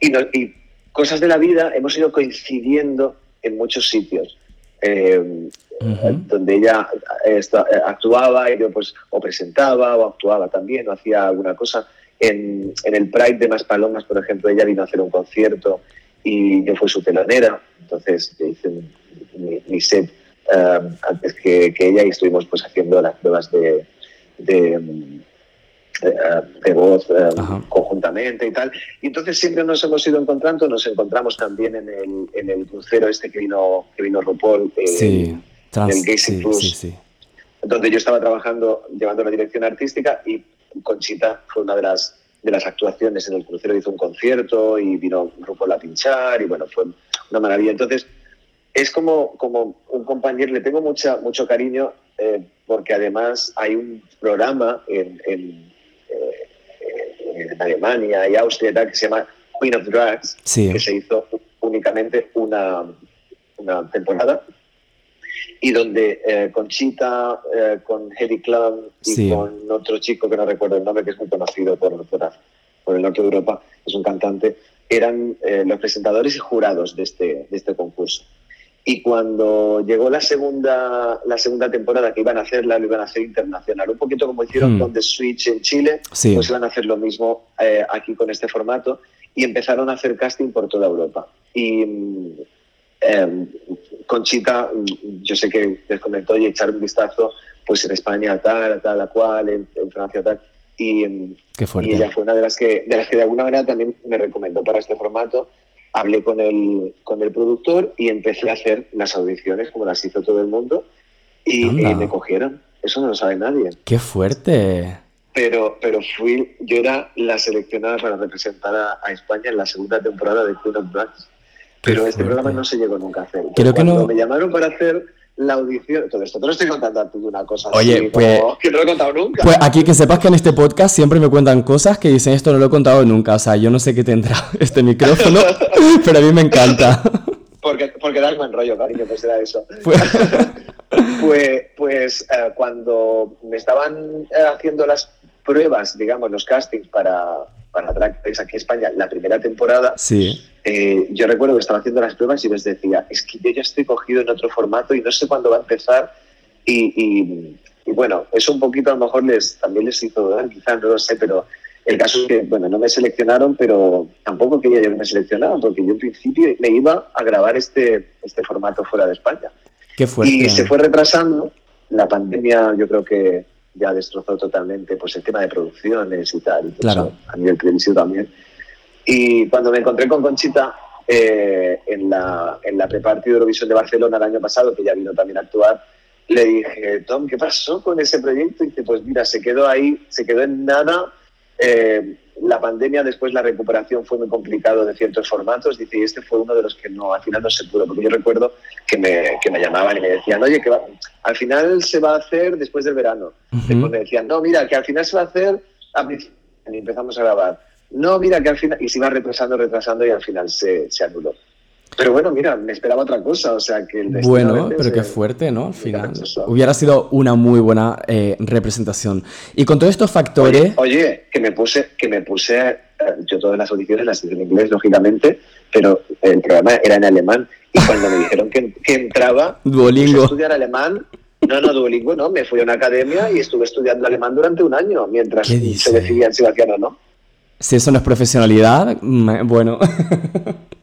Y, no- y cosas de la vida hemos ido coincidiendo en muchos sitios. Eh, Donde ella eh, esta- eh, actuaba y yo pues o presentaba o actuaba también o hacía alguna cosa. En, en el Pride de Maspalomas, por ejemplo, ella vino a hacer un concierto y yo fui su telonera, entonces yo hice mi, mi set eh, antes que, que ella y estuvimos pues haciendo las pruebas de, de, de, de voz conjuntamente y tal. Y entonces siempre nos hemos ido encontrando, nos encontramos también en el, en el crucero este que vino, que vino RuPaul. eh, Sí. Trans- del Gazing sí, Plus. sí, sí. donde yo estaba trabajando, llevando la dirección artística y Conchita fue una de las de las actuaciones en el crucero hizo un concierto y vino RuPaul a pinchar y bueno, fue una maravilla. Entonces, es como, como un compañero, le tengo mucha, mucho cariño eh, porque además hay un programa en, en, eh, en Alemania y Austria que se llama Queen of Drugs, que se hizo únicamente una, una temporada y donde eh, Conchita, eh, con Hedy Klum y con otro chico que no recuerdo el nombre, que es muy conocido por, por, el norte de Europa, es un cantante, eran eh, los presentadores y jurados de este, de este concurso. Y cuando llegó la segunda, la segunda temporada que iban a hacerla, lo iban a hacer internacional. Un poquito como hicieron hmm. con The Switch en Chile, pues iban a hacer lo mismo aquí con este formato y empezaron a hacer casting por toda Europa. Y eh, Conchita, yo sé que les comentó y echar un vistazo pues en España tal, tal, a cual, en, Francia tal. Y, em, y, ella fue una de las, que, de las que de alguna manera también me recomendó para este formato. Hablé con el, con el productor y empecé a hacer las audiciones como las hizo todo el mundo y, me cogieron. Eso no lo sabe nadie. ¡Qué fuerte! Pero, pero fui, yo era la seleccionada para representar a, España en la segunda temporada de Queen of. Pero este programa no se llegó nunca a hacer. Creo que no... me llamaron para hacer la audición, todo esto te lo estoy contando a una cosa Oye, pues, que no lo he contado nunca. Pues aquí que sepas que en este podcast siempre me cuentan cosas que dicen esto no lo he contado nunca. O sea, yo no sé qué tendrá *laughs* este micrófono, *laughs* pero a mí me encanta. Porque, porque da buen rollo, cariño, pues era eso. Pues, *laughs* pues, pues eh, cuando me estaban eh, haciendo las pruebas, digamos, los castings para, para Drag Race aquí en España, la primera temporada, sí. Eh, yo recuerdo que estaba haciendo las pruebas y les decía, es que yo ya estoy cogido en otro formato y no sé cuándo va a empezar. Y, bueno, eso un poquito a lo mejor les, también les hizo dar, quizás no lo sé, pero el caso es que, bueno, no me seleccionaron, pero tampoco quería yo que me seleccionaran, porque yo en principio me iba a grabar este, este formato fuera de España. Qué fuerte. Y se fue retrasando. La pandemia yo creo que ya destrozó totalmente pues el tema de producciones y tal, claro. a nivel televisivo también. Y cuando me encontré con Conchita eh, en la, en la de Eurovisión de Barcelona el año pasado, que ya vino también a actuar, le dije, Tom, ¿qué pasó con ese proyecto? Y dice, pues mira, se quedó ahí, se quedó en nada. Eh, la pandemia, después la recuperación fue muy complicado de ciertos formatos. Dice, y este fue uno de los que no, al final no se pudo. Porque yo recuerdo que me, que me llamaban y me decían, oye, que al final se va a hacer después del verano. Después me decían, no, mira, que al final se va a hacer a Y empezamos a grabar no, mira, que al final, y se iba retrasando, retrasando y al final se, se anuló. Pero bueno, mira, me esperaba otra cosa, o sea que... El bueno, pero qué fuerte, ¿no? Al final. Hubiera sido una muy buena eh, representación. Y con todos estos factores... Oye, que me puse, que me puse, eh, yo todas las audiciones las hice en inglés, lógicamente, pero el programa era en alemán. Y cuando me dijeron que, que entraba *laughs* Duolingo. a estudiar alemán, no, no, Duolingo no, me fui a una academia y estuve estudiando alemán durante un año, mientras se decidían si lo hacían o no. Si eso no es profesionalidad, bueno. *laughs*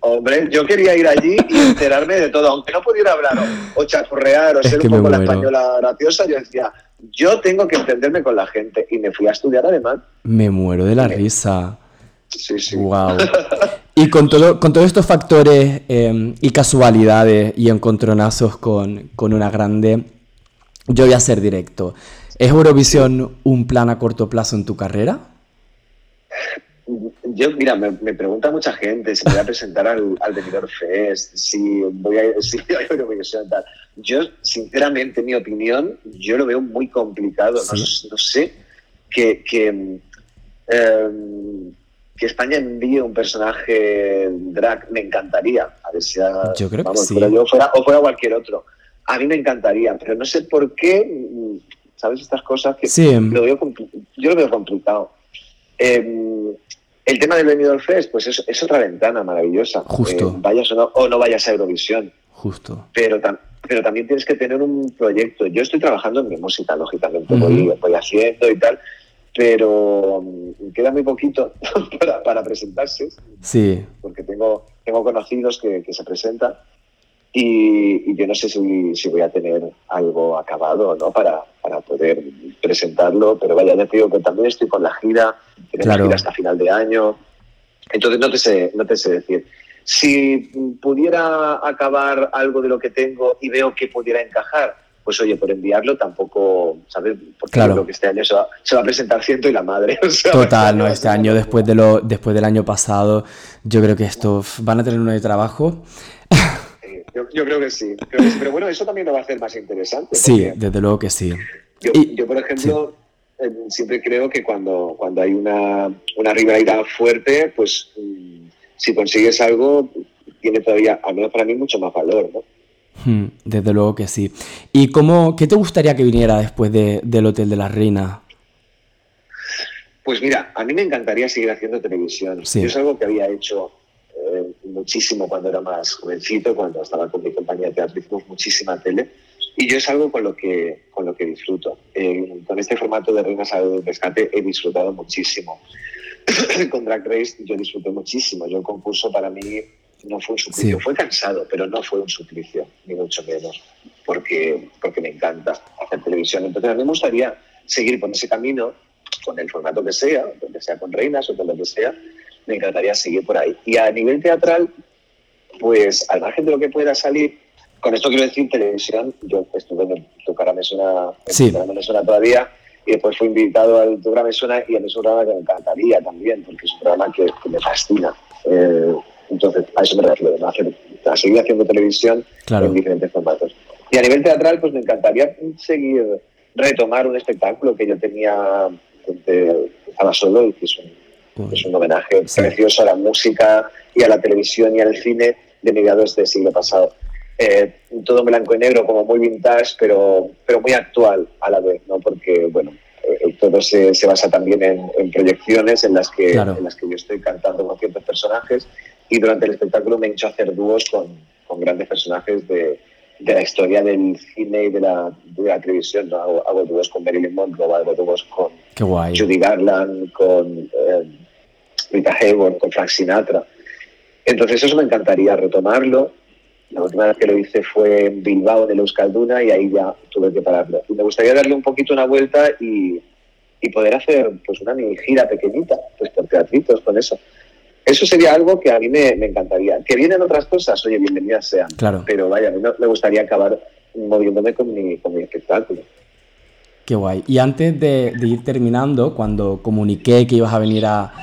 Hombre, yo quería ir allí y *laughs* enterarme de todo, aunque no pudiera hablar o, chacurrear o ser un poco la española graciosa, yo decía, yo tengo que entenderme con la gente y me fui a estudiar alemán. Me muero de la risa. Sí, sí. Wow. *laughs* Y con, todo, con todos estos factores em, y casualidades y encontronazos con, con una grande, yo voy a ser directo. ¿Es Eurovisión un plan a corto plazo en tu carrera? Yo, mira, me, pregunta mucha gente si me voy a presentar al, al Fest, si voy a, *laughs* si voy a tal. Yo, sinceramente, mi opinión, yo lo veo muy complicado. No, sé que, que, em, que, España envíe un personaje drag, me encantaría. A ver si yo creo que sí. yo fuera, o fuera cualquier otro. A mí me encantaría, pero no sé por qué, ¿sabes? Estas cosas que lo veo, yo lo veo complicado. Em, el tema del Benidorm Fest, pues es, otra ventana maravillosa. Justo. Eh, vayas o no, o no vayas a Eurovisión. Justo. Pero, pero también tienes que tener un proyecto. Yo estoy trabajando en mi música, lógicamente, voy, haciendo y tal, pero mm, queda muy poquito *laughs* para, presentarse. Sí. Porque tengo, tengo conocidos que, se presentan y, yo no sé si, si, voy a tener algo acabado ¿no? para, para poder presentarlo, pero vaya, ya te digo que también estoy con la gira, tenemos gira hasta final de año, entonces no te sé, no te sé decir. Si pudiera acabar algo de lo que tengo y veo que pudiera encajar, pues oye, por enviarlo tampoco, ¿sabes? Porque Claro. creo que este año se va, se va a presentar ciento y la madre. *laughs* o sea, Total, no, este año después de lo, después del año pasado, yo creo que esto uf, van a tener uno de trabajo. *laughs* Yo, yo creo que sí, creo que sí. Pero bueno, eso también lo va a hacer más interesante. Sí, desde luego que sí. Yo, Y- yo, por ejemplo, eh, siempre creo que cuando, cuando hay una, una rivalidad fuerte, pues mm, si consigues algo, tiene todavía, al menos para mí, mucho más valor, ¿no? Hmm, Desde luego que sí. ¿Y cómo, qué te gustaría que viniera después de- del Hotel de la Reina? Pues mira, a mí me encantaría seguir haciendo televisión. Sí. Yo es algo que había hecho muchísimo cuando era más jovencito, cuando estaba con mi compañía de teatro, hicimos muchísima tele. Y yo es algo con lo que, con lo que disfruto. Eh, con este formato de Reinas al Rescate he disfrutado muchísimo. *coughs* con Drag Race yo disfruté muchísimo. Yo el concurso para mí no fue un suplicio. Sí. Fue cansado, pero no fue un suplicio, ni mucho menos, porque, porque me encanta hacer televisión. Entonces a mí me gustaría seguir por ese camino, con el formato que sea, donde sea con reinas o con lo que sea, me encantaría seguir por ahí. Y a nivel teatral, pues al margen de lo que pueda salir, con esto quiero decir televisión, yo estuve en Tu cara me suena, en Sí. Me suena todavía, y después fui invitado al Tu cara me suena, y a mí es un programa que me encantaría también, porque es un programa que, que me fascina. Eh, entonces, a eso me refiero, a, hacer- a seguir haciendo televisión Claro. en diferentes formatos. Y a nivel teatral, pues me encantaría seguir, retomar un espectáculo que yo tenía, que estaba solo y que es un, es un homenaje Sí. precioso a la música y a la televisión y al cine de mediados del siglo pasado. Eh, todo en blanco y negro, como muy vintage, pero, pero muy actual a la vez, ¿no? Porque, bueno, eh, todo se, se basa también en, en proyecciones en las, que, Claro. en las que yo estoy cantando con ciertos personajes y durante el espectáculo me he hecho hacer dúos con, con grandes personajes de, de la historia del cine y de la, de la televisión. ¿no? Hago, hago dúos con Marilyn Monroe, hago dúos con. Judy Garland, con eh, Rita Hayworth, con Frank Sinatra. Entonces eso me encantaría retomarlo. La última vez que lo hice fue en Bilbao, en el Euskalduna, y ahí ya tuve que pararlo. Y me gustaría darle un poquito una vuelta y, y poder hacer pues una mini gira pequeñita, pues por teatritos, con eso. Eso sería algo que a mí me, me encantaría. Que vienen otras cosas, oye, bienvenidas sean. Claro. Pero vaya, a mí no- me gustaría acabar moviéndome con mi, con mi espectáculo. Qué guay. Y antes de, de ir terminando, cuando comuniqué que ibas a venir a-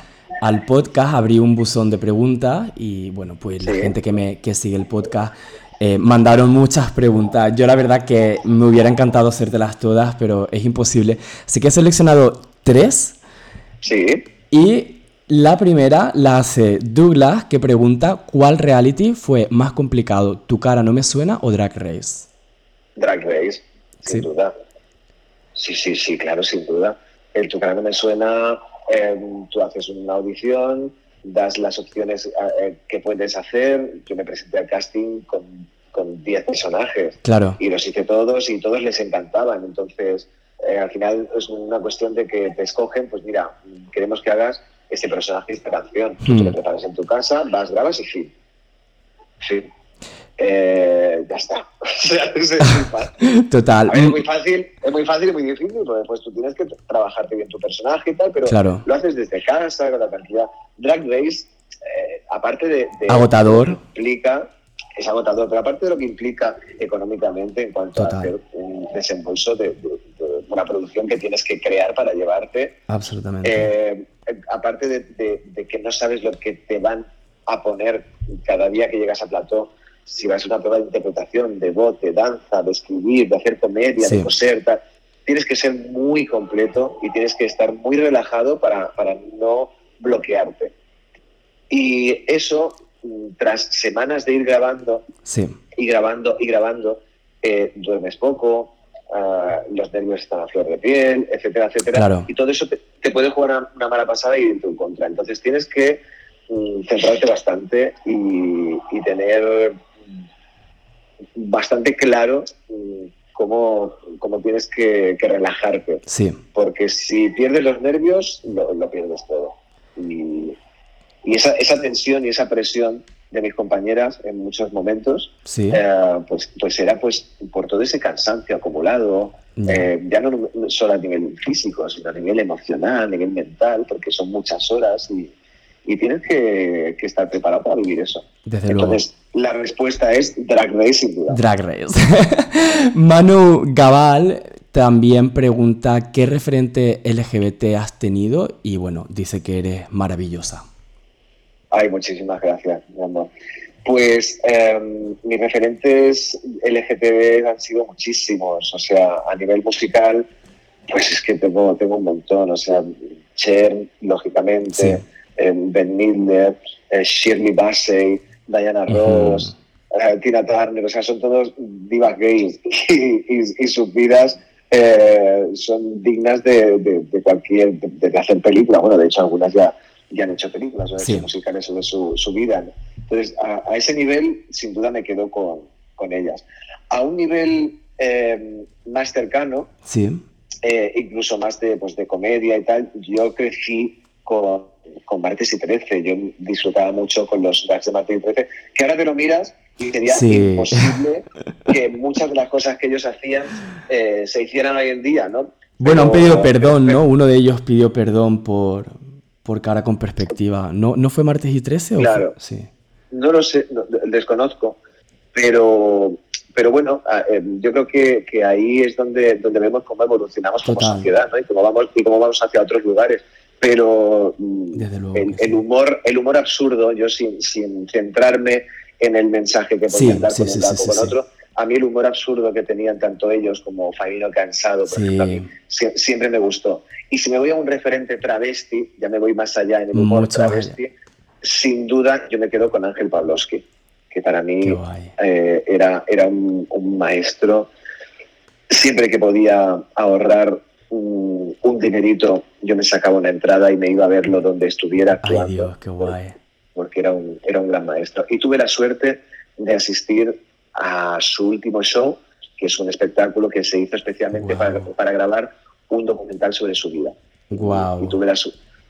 al podcast, abrí un buzón de preguntas y bueno, pues la Sí. gente que, me, que sigue el podcast eh, mandaron muchas preguntas. Yo la verdad que me hubiera encantado hacértelas todas, pero es imposible. Así que he seleccionado tres Sí. y la primera la hace Douglas que pregunta ¿cuál reality fue más complicado? ¿Tu cara no me suena o Drag Race? Drag Race, sin Sí. duda. Sí, sí, sí, claro, sin duda. El tu cara no me suena, eh, tú haces una audición, das las opciones eh, eh, que puedes hacer. Yo me presenté al casting con, con 10 personajes Claro, y los hice todos y todos les encantaban. Entonces, eh, al final es una cuestión de que te escogen, pues mira, queremos que hagas este personaje, esta canción. Tú te lo preparas en tu casa, vas, grabas y fin. Fin. Eh, ya está. *laughs* O sea, es, muy fácil. total. Ver, es Mm, muy fácil, es muy fácil y muy difícil, porque pues tú tienes que trabajarte bien tu personaje y tal, pero Claro. lo haces desde casa, con la cantidad. Drag Race, eh, aparte de, de- Agotador. de lo que implica, es agotador, pero aparte de lo que implica económicamente en cuanto Total. a hacer un desembolso de, de- de una producción que tienes que crear para llevarte, Absolutamente. eh, aparte de que no sabes lo que te van a poner cada día que llegas a plató, si vas a una prueba de interpretación, de voz, de danza, de escribir, de hacer comedia, Sí. de coser, tal, tienes que ser muy completo y tienes que estar muy relajado para, para no bloquearte. Y eso, mm, tras semanas de ir grabando, Sí, y grabando y grabando, eh, duermes poco, ah, los nervios están a flor de piel, etcétera, etcétera. Claro. Y todo eso te, te puede jugar una, una mala pasada y ir en tu contra. Entonces tienes que mm, centrarte bastante y, y tener bastante claro mm, cómo, cómo tienes que, que relajarte. sí, Porque si pierdes los nervios, lo, lo pierdes todo. Y, y esa, esa tensión y esa presión de mis compañeras en muchos momentos, sí. eh, pues, pues era pues por todo ese cansancio acumulado, Ya. eh, ya no solo a nivel físico, sino a nivel emocional, a nivel mental, porque son muchas horas y, y tienes que, estar preparado para vivir eso. Desde Entonces, la respuesta es Drag Race, sin duda. Drag Race. *laughs* Manu Gabal también pregunta qué referente LGBT has tenido y bueno, dice que eres maravillosa. Ay, muchísimas gracias, mi amor. Pues em, mis referentes LGTB han sido muchísimos, o sea, a nivel musical, pues es que tengo, tengo un montón, o sea, Cher, lógicamente, Ben Midler, eh, Shirley Bassey, Diana Ross, eh, Tina Turner, o sea, son todos divas gays *laughs* y, sus vidas eh, son dignas de, cualquier, de, hacer películas, bueno, de hecho algunas ya, ya han hecho películas o han hecho musicales sobre su, su vida, entonces, a, ese nivel, sin duda me quedo con, con ellas. A un nivel eh, más cercano, sí. Eh, incluso más de, pues, de comedia y tal, yo crecí con, con Martes y Trece. Yo disfrutaba mucho con los gags de Martes y Trece, que ahora te lo miras y sería imposible *laughs* que muchas de las cosas que ellos hacían eh, se hicieran hoy en día, ¿no? Bueno, han pedido perdón, ¿no? Uno de ellos pidió perdón por, por cara con perspectiva. ¿No, ¿no fue martes y 13? Claro. sí. No lo sé, desconozco, pero, pero bueno, eh, yo creo que, que, ahí es donde, donde vemos cómo evolucionamos como sociedad ¿no? y, cómo vamos, y cómo vamos hacia otros lugares. Pero el, humor, el humor absurdo, yo sin, sin centrarme en el mensaje que podían dar con un lado o con otro, a mí el humor absurdo que tenían tanto ellos como Faino Cansado, por ejemplo, a mí siempre me gustó. Y si me voy a un referente travesti, ya me voy más allá en el humor travesti, sin duda yo me quedo con Ángel Pavlovsky, que para mí eh, era, era un, maestro. Siempre que podía ahorrar un, dinerito, yo me sacaba una entrada y me iba a verlo donde estuviera actuando. Ay, Dios, qué guay. Porque era un, era un gran maestro. Y tuve la suerte de asistir a su último show, que es un espectáculo que se hizo especialmente para, para, grabar un documental sobre su vida. Wow. Y tuve la,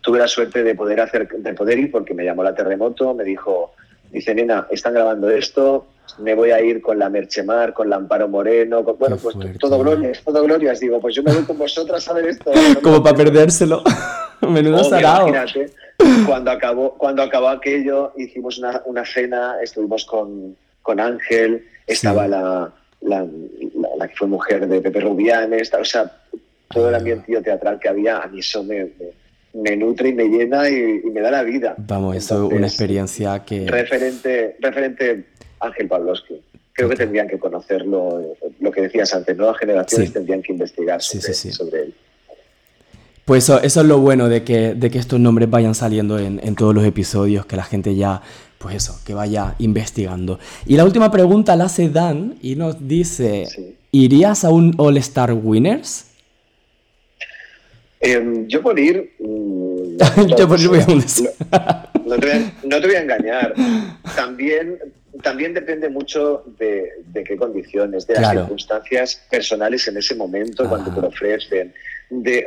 tuve la suerte de poder hacer, de poder ir porque me llamó la terremoto, me dijo, dice nena, están grabando esto, me voy a ir con la Merchemar, con la Amparo Moreno, bueno, pues todo glorias, todo glorias. Digo, pues yo me voy con vosotras a ver esto. *laughs* Como para perdérselo. *laughs* Menudo oh, sarao. Imagínate, cuando acabó, cuando acabó aquello, hicimos una, una cena, estuvimos con, con Ángel, estaba la, la, la, que fue mujer de Pepe Rubianes, o sea, todo el ambiente teatral que había, a mí eso me me nutre y me llena y, me da la vida. Vamos, eso es una experiencia que... Referente, referente Ángel Pavlovsky. Creo que tendrían que conocerlo, lo que decías antes, nuevas generaciones tendrían que investigar sobre, él. Pues eso, eso, es lo bueno de que, de que estos nombres vayan saliendo en, en, todos los episodios, que la gente ya, pues eso, que vaya investigando. Y la última pregunta la hace Dan y nos dice, ¿irías a un All Star Winners? Em, yo por ir. Mm, *laughs* yo por ir voy a un no, te voy a, no, te voy a, engañar. *laughs* También, también depende mucho de, de qué condiciones, de las circunstancias personales en ese momento, cuando te lo ofrecen. De,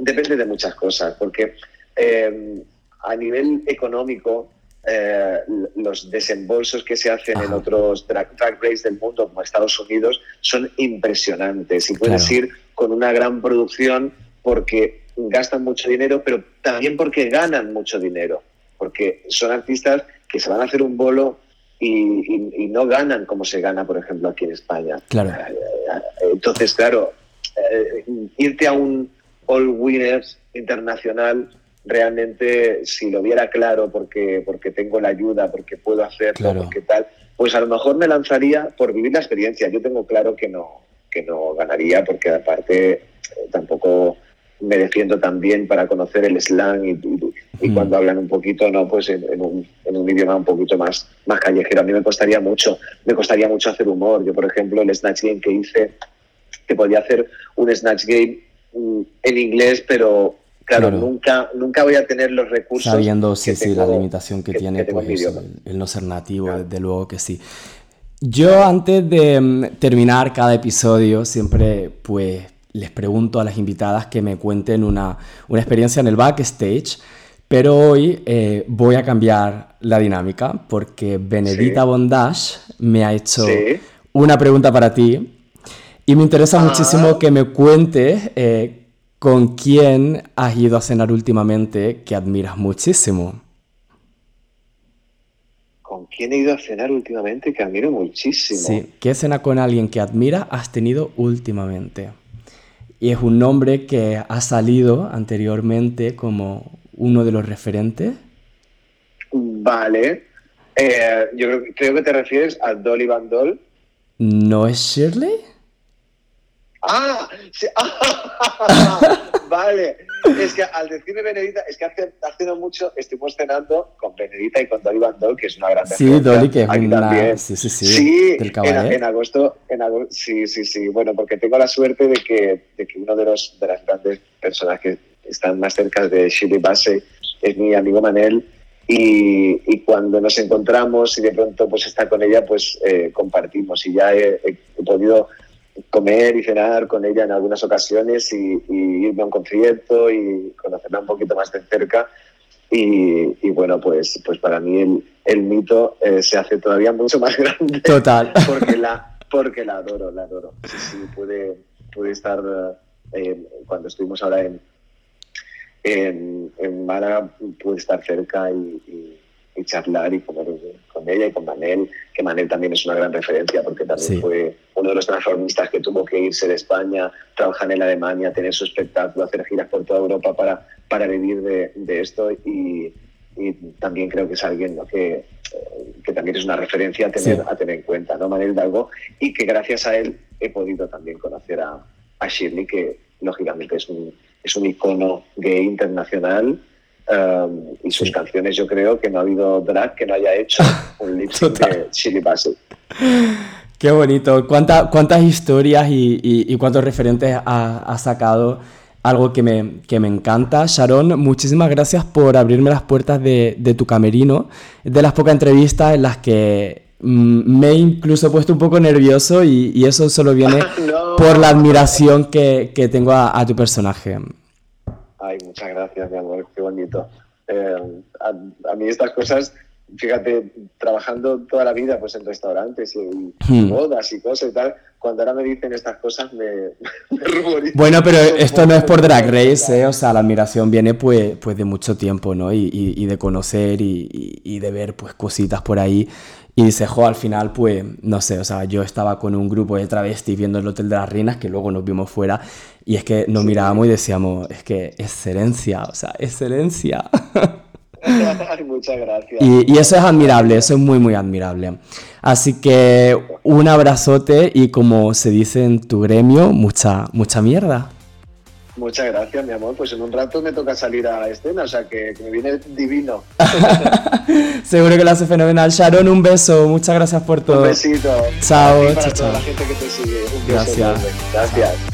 depende de muchas cosas, porque em, a nivel económico, eh, los desembolsos que se hacen en otros drag, races del mundo, como Estados Unidos, son impresionantes. Y puedes ir con una gran producción porque gastan mucho dinero, pero también porque ganan mucho dinero, porque son artistas que se van a hacer un bolo y, no ganan como se gana, por ejemplo, aquí en España. Claro. Eh, entonces, claro, eh, irte a un All Winners internacional, realmente, si lo viera claro, porque, porque tengo la ayuda, porque puedo hacerlo, porque tal, pues a lo mejor me lanzaría por vivir la experiencia. Yo tengo claro que no, que no ganaría, porque aparte eh, tampoco me defiendo también para conocer el slang y, mm. cuando hablan un poquito, no, pues en, un, en, un, idioma un poquito más, más callejero. A mí me costaría mucho, me costaría mucho hacer humor. Yo, por ejemplo, el Snatch Game que hice, que podía hacer un Snatch Game mm, en inglés, pero claro, Nunca, nunca voy a tener los recursos. Sabiendo, sí, sí, la limitación que, tiene pues, el, no ser nativo, desde luego que sí. Yo antes de mm, terminar cada episodio siempre pues les pregunto a las invitadas que me cuenten una, experiencia en el backstage, pero hoy eh, voy a cambiar la dinámica porque Benedita Bondage me ha hecho una pregunta para ti y me interesa ah. muchísimo que me cuentes eh, con quién has ido a cenar últimamente que admiras muchísimo. ¿Quién he ido a cenar últimamente que admiro muchísimo? Sí, ¿qué cena con alguien que admira has tenido últimamente? Y es un nombre que ha salido anteriormente como uno de los referentes. Vale. Eh, yo creo, que te refieres a Dolly Van Doll. ¿No es Shirley? ¡Ah! *laughs* *laughs* vale. Es que al decirme Benedita, es que hace, hace no mucho estuvimos cenando con Benedita y con Dolly Van Doll, que es una gran Sí, Dolly, que es una... Sí, sí, sí. Sí, en, agosto, en agosto, sí, sí, sí. Bueno, porque tengo la suerte de que, de que uno de, los, de las grandes personas que están más cerca de Shirley Bassey es mi amigo Manel y, y, cuando nos encontramos y de pronto pues está con ella, pues eh, compartimos y ya he, podido comer y cenar con ella en algunas ocasiones y, irme a un concierto y conocerla un poquito más de cerca. Y, y bueno, pues, pues para mí el, el mito eh, se hace todavía mucho más *laughs* grande. Total. Porque la, porque la adoro, la adoro. Sí, sí, puede, puede estar, eh, cuando estuvimos ahora en, en, en Málaga pude estar cerca y, charlar y comer con ella y con Manel, que Manel también es una gran referencia porque también fue uno de los transformistas que tuvo que irse de España, trabajar en Alemania, tener su espectáculo, hacer giras por toda Europa para, para vivir de, de esto y, también creo que es alguien que, que también es una referencia a tener, a tener en cuenta, ¿no? Manel Dalgo, y que gracias a él he podido también conocer a, a Shirley, que lógicamente es un, es un icono gay internacional um, y sus canciones yo creo que no ha habido drag que no haya hecho *laughs* un lip de Chili Bassett. Qué bonito. ¿Cuántas historias y, cuántos referentes ha, sacado? Algo que me, que me, encanta. Sharon, muchísimas gracias por abrirme las puertas de, tu camerino. de las pocas entrevistas en las que mm, me he incluso puesto un poco nervioso y, eso solo viene *laughs* por la admiración que, que tengo a, tu personaje. Ay, muchas gracias, mi amor, qué bonito. Eh, a, mí estas cosas, fíjate, trabajando toda la vida pues en restaurantes y, hmm. bodas y cosas y tal, cuando ahora me dicen estas cosas me, *laughs* me Bueno, pero esto no es por Drag Race, ¿eh? o sea, la admiración viene pues, pues de mucho tiempo, ¿no? Y, y, de conocer y, de ver pues cositas por ahí y dice, jo, al final, pues, no sé, o sea, yo estaba con un grupo de travestis viendo el Hotel de las Reinas, que luego nos vimos fuera, y es que nos mirábamos y decíamos, es que excelencia, o sea, excelencia. *laughs* Muchas gracias. Y, eso es admirable, eso es muy, muy admirable. Así que un abrazote y como se dice en tu gremio, mucha, mucha mierda. Muchas gracias, mi amor. Pues en un rato me toca salir a la escena, o sea que, me viene divino. *laughs* Seguro que lo hace fenomenal. Sharon, un beso. Muchas gracias por todo. Un besito. Chao, chao, chao. la gente que te sigue. Un gracias. Gracias.